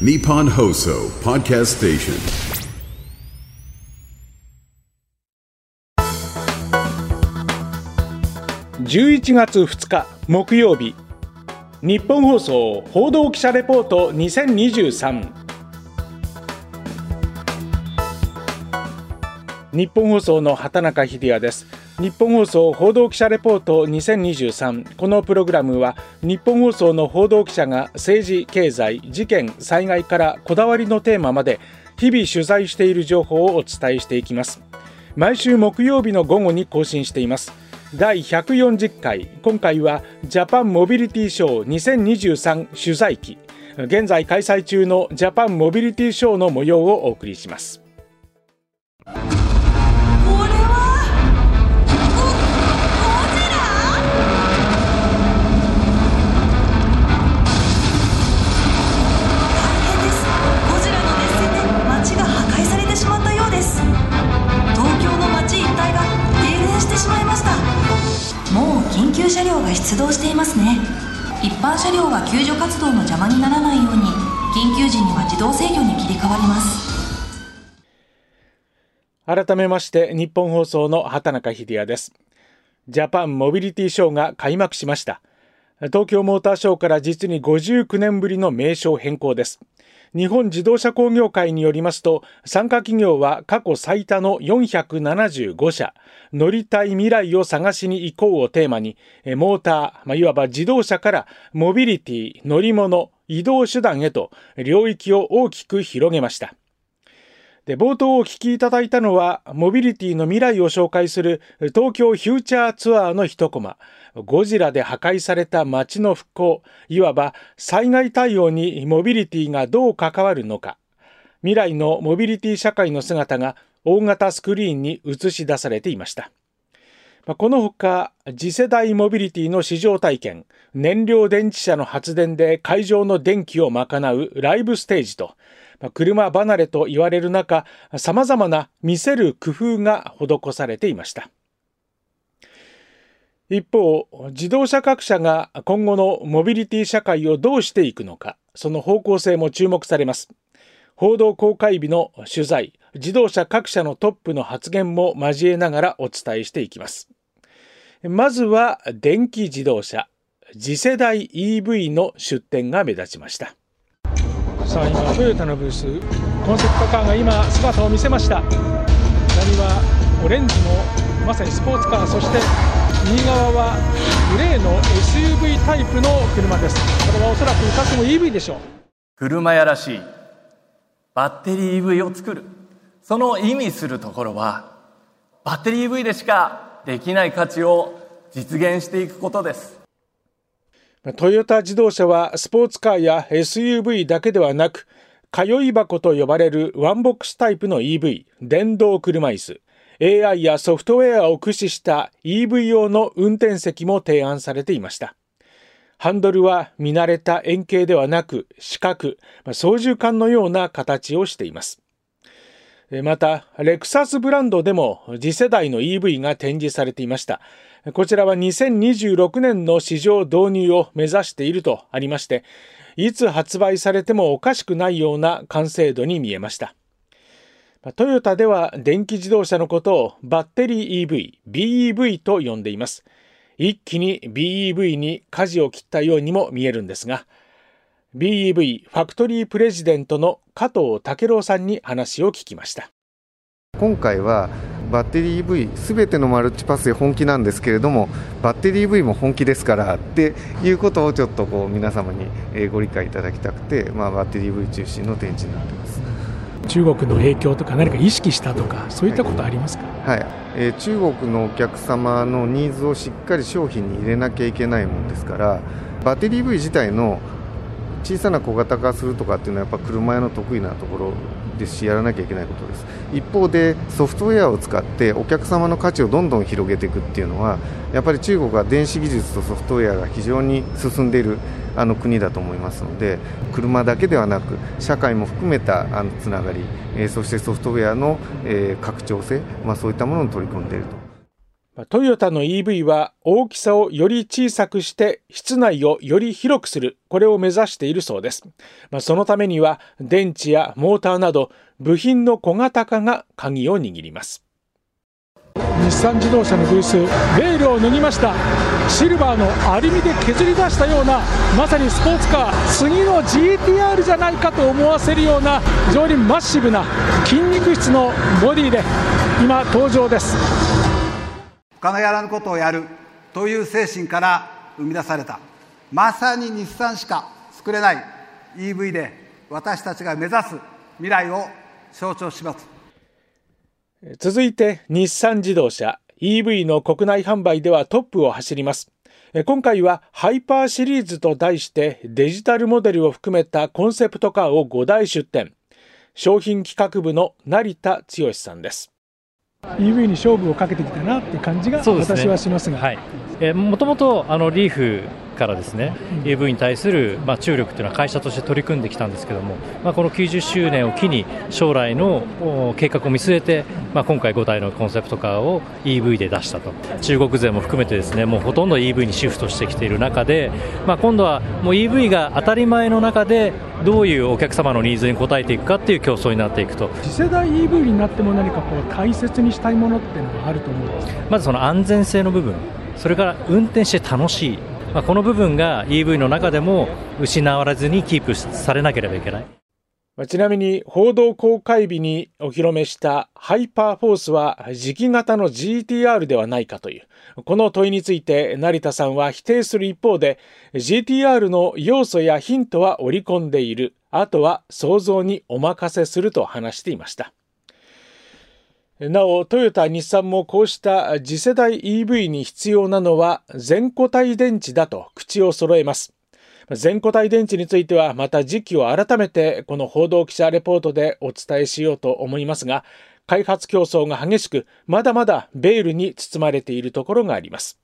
Nippon Hoso Podcast Station. 11月2日木曜日。日本放送報道記者レポート2023日本放送の畑中秀也です。日本放送報道記者レポート2023このプログラムは日本放送の報道記者が政治経済事件災害からこだわりのテーマまで日々取材している情報をお伝えしていきます。毎週木曜日の午後に更新しています。第140回。今回はジャパンモビリティショー2023取材記。現在開催中のジャパンモビリティショーの模様をお送りします。出動していますね。一般車両は救助活動の邪魔にならないように緊急時には自動制御に切り替わります。改めまして日本放送の畑中秀也です。ジャパンモビリティショーが開幕しました。東京モーターショーから実に59年ぶりの名称変更です。日本自動車工業会によりますと参加企業は過去最多の475社。乗りたい未来を探しに行こうをテーマにモーター、まあ、いわば自動車からモビリティ乗り物移動手段へと領域を大きく広げました。で冒頭お聞きいただいたのはモビリティの未来を紹介する東京フューチャーツアーの一コマ。ゴジラで破壊された街の復興いわば災害対応にモビリティがどう関わるのか。未来のモビリティ社会の姿が大型スクリーンに映し出されていました。このほか次世代モビリティの試乗体験燃料電池車の発電で会場の電気を賄うライブステージとまあ車離れと言われる中さまざまな見せる工夫が施されていました。一方自動車各社が今後のモビリティ社会をどうしていくのかその方向性も注目されます。報道公開日の取材自動車各社のトップの発言も交えながらお伝えしていきます。まずは電気自動車次世代 EV の出展が目立ちました。さあ今トヨタのブースコンセプトカーが今姿を見せました。左はオレンジのまさにスポーツカーそして右側はグレーの SUV タイプの車です。これはおそらく2つも EV でしょう。車屋らしいバッテリー EV を作る。その意味するところはバッテリー EV でしかできない価値を実現していくことです。トヨタ自動車はスポーツカーや SUV だけではなく通い箱と呼ばれるワンボックスタイプの EV 電動車椅子 AI やソフトウェアを駆使した EV 用の運転席も提案されていました。ハンドルは見慣れた円形ではなく四角操縦桿のような形をしています。またレクサスブランドでも次世代の EV が展示されていましたこちらは2026年の市場導入を目指しているとありましていつ発売されてもおかしくないような完成度に見えましたトヨタでは電気自動車のことをバッテリー EV、BEV と呼んでいます。一気に BEV に舵を切ったようにも見えるんですが、BEV ファクトリープレジデントの加藤武郎さんに話を聞きました。今回はバッテリー EV すべてのマルチパスで本気なんですけれどもバッテリー EV も本気ですからっていうことをちょっとこう皆様にえーご理解いただきたくて、まあ、バッテリー EV 中心の展示になってます。中国の影響とか何か意識したとか、そういったことありますか、はいえー中国のお客様のニーズをしっかり商品に入れなきゃいけないもんですからバッテリー EV 自体の小さな小型化するとかっていうのはやっぱ車屋の得意なところですしやらなきゃいけないことです一方でソフトウェアを使ってお客様の価値をどんどん広げていくっていうのはやっぱり中国は電子技術とソフトウェアが非常に進んでいるあの国だと思いますので車だけではなく社会も含めたあのつながり、えーそしてソフトウェアの、えー拡張性、まあ、そういったものに取り組んでいると。トヨタの EV は大きさをより小さくして室内をより広くする、これを目指しているそうです。ま、そのためには電池やモーターなど部品の小型化が鍵を握ります。日産自動車のブース、ベールを脱ぎました。シルバーのアルミで削り出したような、まさにスポーツカー、次の GTR じゃないかと思わせるような、非常にマッシブな筋肉質のボディで今登場です。他のやらぬことをやるという精神から生み出された。まさに日産しか作れない。EV で私たちが目指す未来を象徴します。続いて日産自動車。EV の国内販売ではトップを走ります。今回はハイパーシリーズと題してデジタルモデルを含めたコンセプトカーを5台出展商品企画部の成田剛さんです。EV に勝負をかけてきたなっていう感じが私はしますが。もともとリーフからですね、うん、EV に対する、まあ、注力というのは会社として取り組んできたんですけども、まあ、この90周年を機に将来の計画を見据えて、まあ、今回5台のコンセプトカーを EV で出したと。中国勢も含めてですねもうほとんど EV にシフトしてきている中で、まあ、今度はもう EV が当たり前の中でどういうお客様のニーズに応えていくかっていう競争になっていくと。次世代 EV になっても何かこう大切にしたいものっていうのがあると思うんですまずその安全性の部分それから運転して楽しいまあ、この部分が EV の中でも失われずにキープされなければいけない。ちなみに報道公開日にお披露目したハイパーフォースは磁気型の GTR ではないかというこの問いについて成田さんは否定する一方で GTR の要素やヒントは織り込んでいるあとは想像にお任せすると話していましたなお、トヨタ、日産もこうした次世代 EV に必要なのは全固体電池だと口を揃えます。全固体電池についてはまた時期を改めてこの報道記者レポートでお伝えしようと思いますが、開発競争が激しく、まだまだベールに包まれているところがあります。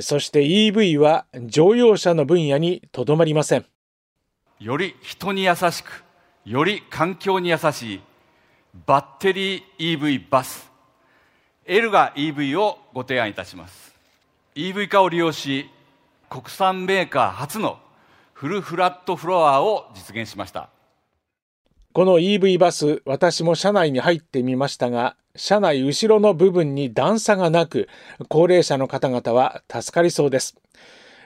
そして EV は乗用車の分野にとどまりません。より人に優しく、より環境に優しいバッテリー EV バス。L が EV をご提案いたします。EV 化を利用し国産メーカー初のフルフラットフロアを実現しました。この EV バス私も車内に入ってみましたが車内後ろの部分に段差がなく高齢者の方々は助かりそうです。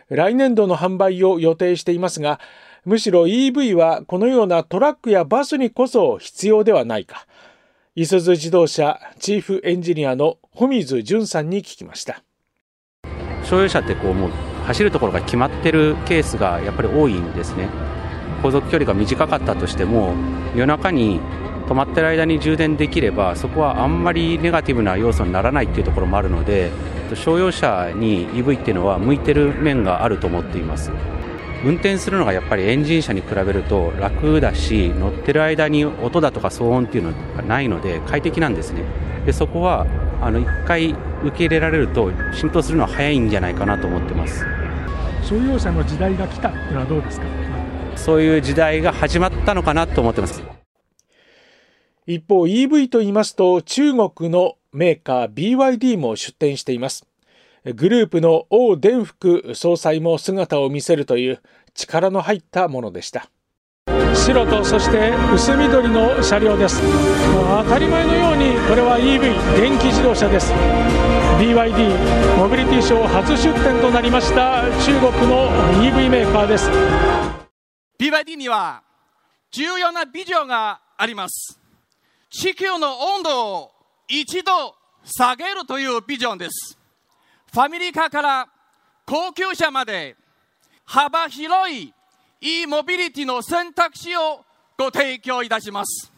来年度の販売を予定していますがむしろ EV はこのようなトラックやバスにこそ必要ではないか。いすゞ自動車チーフエンジニアの保水淳さんに聞きました。商用車ってこうもう走るところが決まってるケースがやっぱり多いんですね。航続距離が短かったとしても夜中に止まってる間に充電できればそこはあんまりネガティブな要素にならないっていうところもあるので商用車に EV っていうのは向いてる面があると思っています。運転するのがやっぱりエンジン車に比べると楽だし乗ってる間に音だとか騒音っていうのがないので快適なんですね。でそこはあの1回受け入れられると浸透するのは早いんじゃないかなと思ってます。商用車の時代が来たっていうのはどうですか？そういう時代が始まったのかなと思ってます。一方 EV と言いますと中国のメーカー BYD も出展しています。グループの王伝福総裁も姿を見せるという力の入ったものでした。白とそして薄緑の車両です。もう当たり前のようにこれは EV 電気自動車です。BYD モビリティショー初出展となりました。中国の EV メーカーです。BYD には重要なビジョンがあります。地球の温度を一度下げるというビジョンです。ファミリーカーから高級車まで幅広い e モビリティの選択肢をご提供いたします。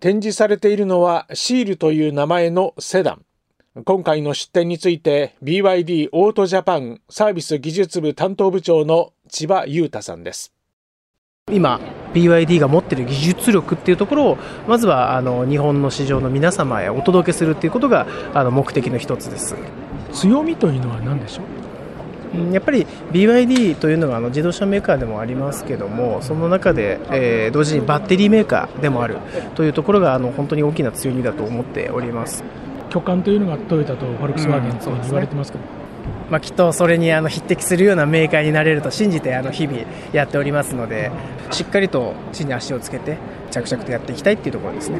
展示されているのはシールという名前のセダン。今回の出展について BYD オートジャパンサービス技術部担当部長の千葉裕太さんです。今 BYD が持っている技術力っていうところをまずはあの日本の市場の皆様へお届けするっていうことがあの目的の一つです。強みというのは何でしょう？やっぱり BYD というのがあの自動車メーカーでもありますけどもその中で、えー、同時にバッテリーメーカーでもあるというところがあの本当に大きな強みだと思っております。巨漢というのがトヨタとフォルクスワーゲンと言われてますけど、まあ、きっとそれにあの匹敵するようなメーカーになれると信じてあの日々やっておりますのでしっかりと地に足をつけて着々とやっていきたいっていうところですね。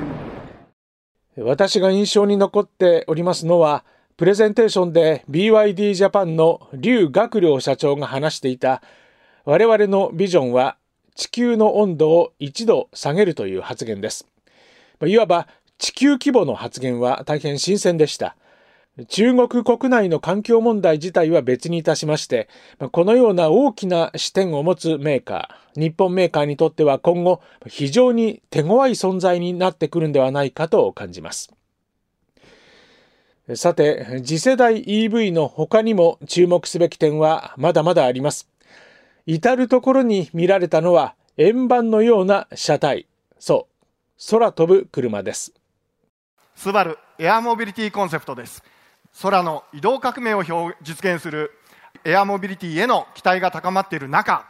私が印象に残っておりますのはプレゼンテーションで BYD ジャパンの劉学良社長が話していた我々のビジョンは地球の温度を1度下げるという発言です。いわば地球規模の発言は大変新鮮でした。中国国内の環境問題自体は別にいたしまして、このような大きな視点を持つメーカー、日本メーカーにとっては今後非常に手強い存在になってくるんではないかと感じます。さて、次世代 EV の他にも注目すべき点はまだまだあります。至るところに見られたのは円盤のような車体。そう、空飛ぶ車です。スバルエアモビリティコンセプトです。空の移動革命を実現するエアモビリティへの期待が高まっている中、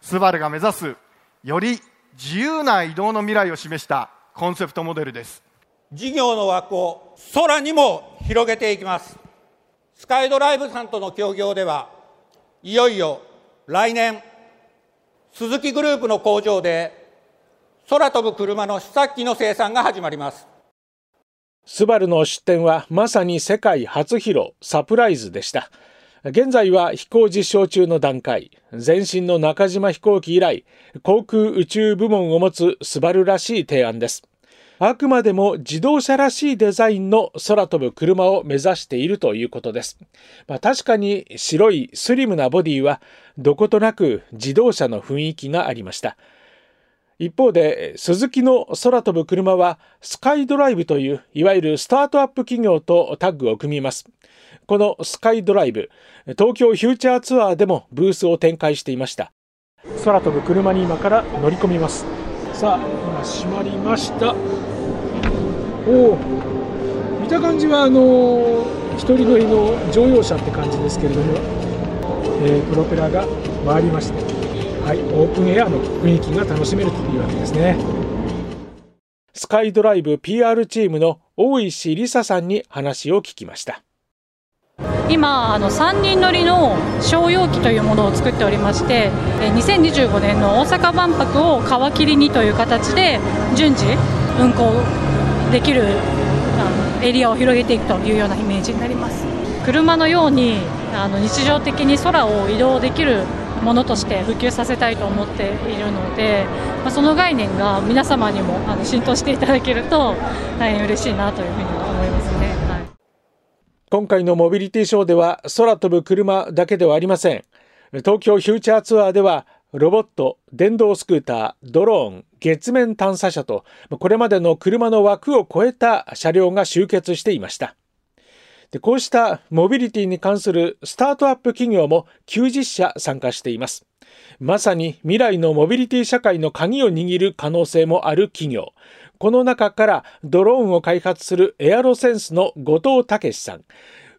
スバルが目指すより自由な移動の未来を示したコンセプトモデルです。事業の枠を空にも広げていきます。スカイドライブさんとの協業では、いよいよ来年、鈴木グループの工場で空飛ぶ車の試作機の生産が始まります。スバルの出展はまさに世界初披露、サプライズでした。現在は飛行実証中の段階。前身の中島飛行機以来、航空宇宙部門を持つスバルらしい提案です。あくまでも自動車らしいデザインの空飛ぶ車を目指しているということです。まあ、確かに白いスリムなボディはどことなく自動車の雰囲気がありました。一方で、鈴木の空飛ぶ車は、スカイドライブという、いわゆるスタートアップ企業とタッグを組みます。このスカイドライブ、東京フューチャーツアーでもブースを展開していました。空飛ぶ車に今から乗り込みます。さあ、今閉まりました。お、見た感じは、あの一人乗りの乗用車って感じですけれども、えー、プロペラが回りまして、はい、オープンエアの雰囲気が楽しめるというわけですね。スカイドライブ PR チームの大石梨沙さんに話を聞きました。今あの3人乗りの商用機というものを作っておりまして2025年の大阪万博を皮切りにという形で順次運行できるあのエリアを広げていくというようなイメージになります。車のようにあの日常的に空を移動できるものとして普及させたいと思っているので、まあ、その概念が皆様にもあの浸透していただけると大変嬉しいなというふうに思いますね、はい、今回のモビリティショーでは空飛ぶ車だけではありません。東京フューチャーツアーではロボット、電動スクーター、ドローン、月面探査車と、これまでの車の枠を超えた車両が集結していました。でこうしたモビリティに関するスタートアップ企業も90社参加しています。まさに未来のモビリティ社会の鍵を握る可能性もある企業。この中からドローンを開発するエアロセンスの後藤武さん。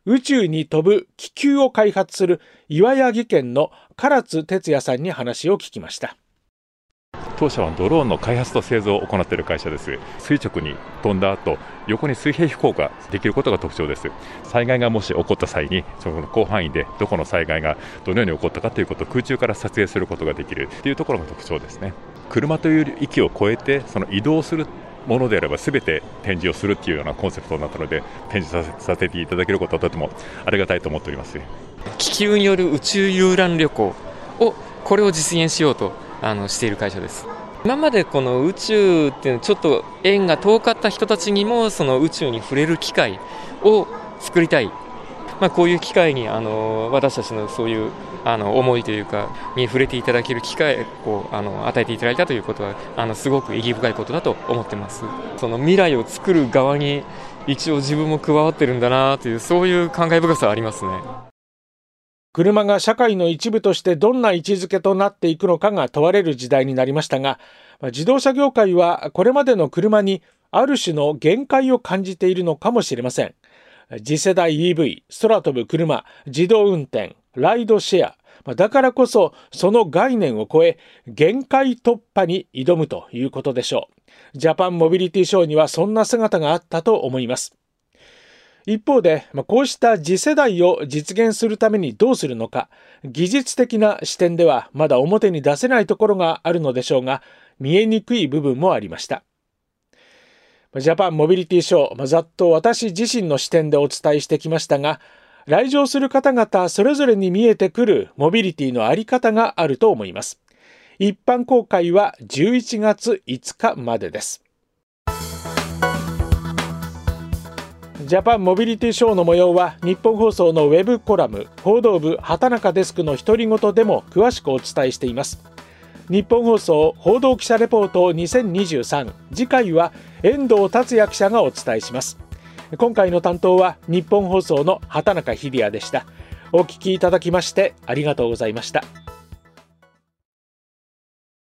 宇宙に飛ぶ気球を開発する岩谷県の唐津哲也さんに話を聞きました。当社はドローンの開発と製造を行っている会社です。垂直に飛んだ後横に水平飛行ができることが特徴です。災害がもし起こった際にその広範囲でどこの災害がどのように起こったかということを空中から撮影することができる。というところが特徴ですね。車という域を超えてその移動するものであれば全て展示をするっていうようなコンセプトになったので展示させていただけることはとてもありがたいと思っております。気球による宇宙遊覧旅行をこれを実現しようとあのしている会社です。今までこの宇宙っていうのはちょっと縁が遠かった人たちにもその宇宙に触れる機会を作りたい、まあ、こういう機会にあの私たちのそういうあの思いというかに触れていただける機会をあの与えていただいたということはあのすごく意義深いことだと思ってます。その未来を作る側に一応自分も加わってるんだなというそういう感慨深さはありますね。車が社会の一部としてどんな位置づけとなっていくのかが問われる時代になりましたが、自動車業界はこれまでの車にある種の限界を感じているのかもしれません。次世代 EV、空飛ぶ車、自動運転、ライドシェア、だからこそその概念を超え限界突破に挑むということでしょう。ジャパンモビリティショーにはそんな姿があったと思います。一方で、こうした次世代を実現するためにどうするのか、技術的な視点ではまだ表に出せないところがあるのでしょうが、見えにくい部分もありました。ジャパンモビリティショー、ざっと私自身の視点でお伝えしてきましたが、来場する方々それぞれに見えてくるモビリティのあり方があると思います。一般公開は11月5日までです。ジャパンモビリティショーの模様は日本放送のウェブコラム報道部畑中デスクの独り言でも詳しくお伝えしています。日本放送報道記者レポート2023次回は遠藤達也記者がお伝えします。今回の担当は日本放送の畑中秀也でした。お聞きいただきましてありがとうございました。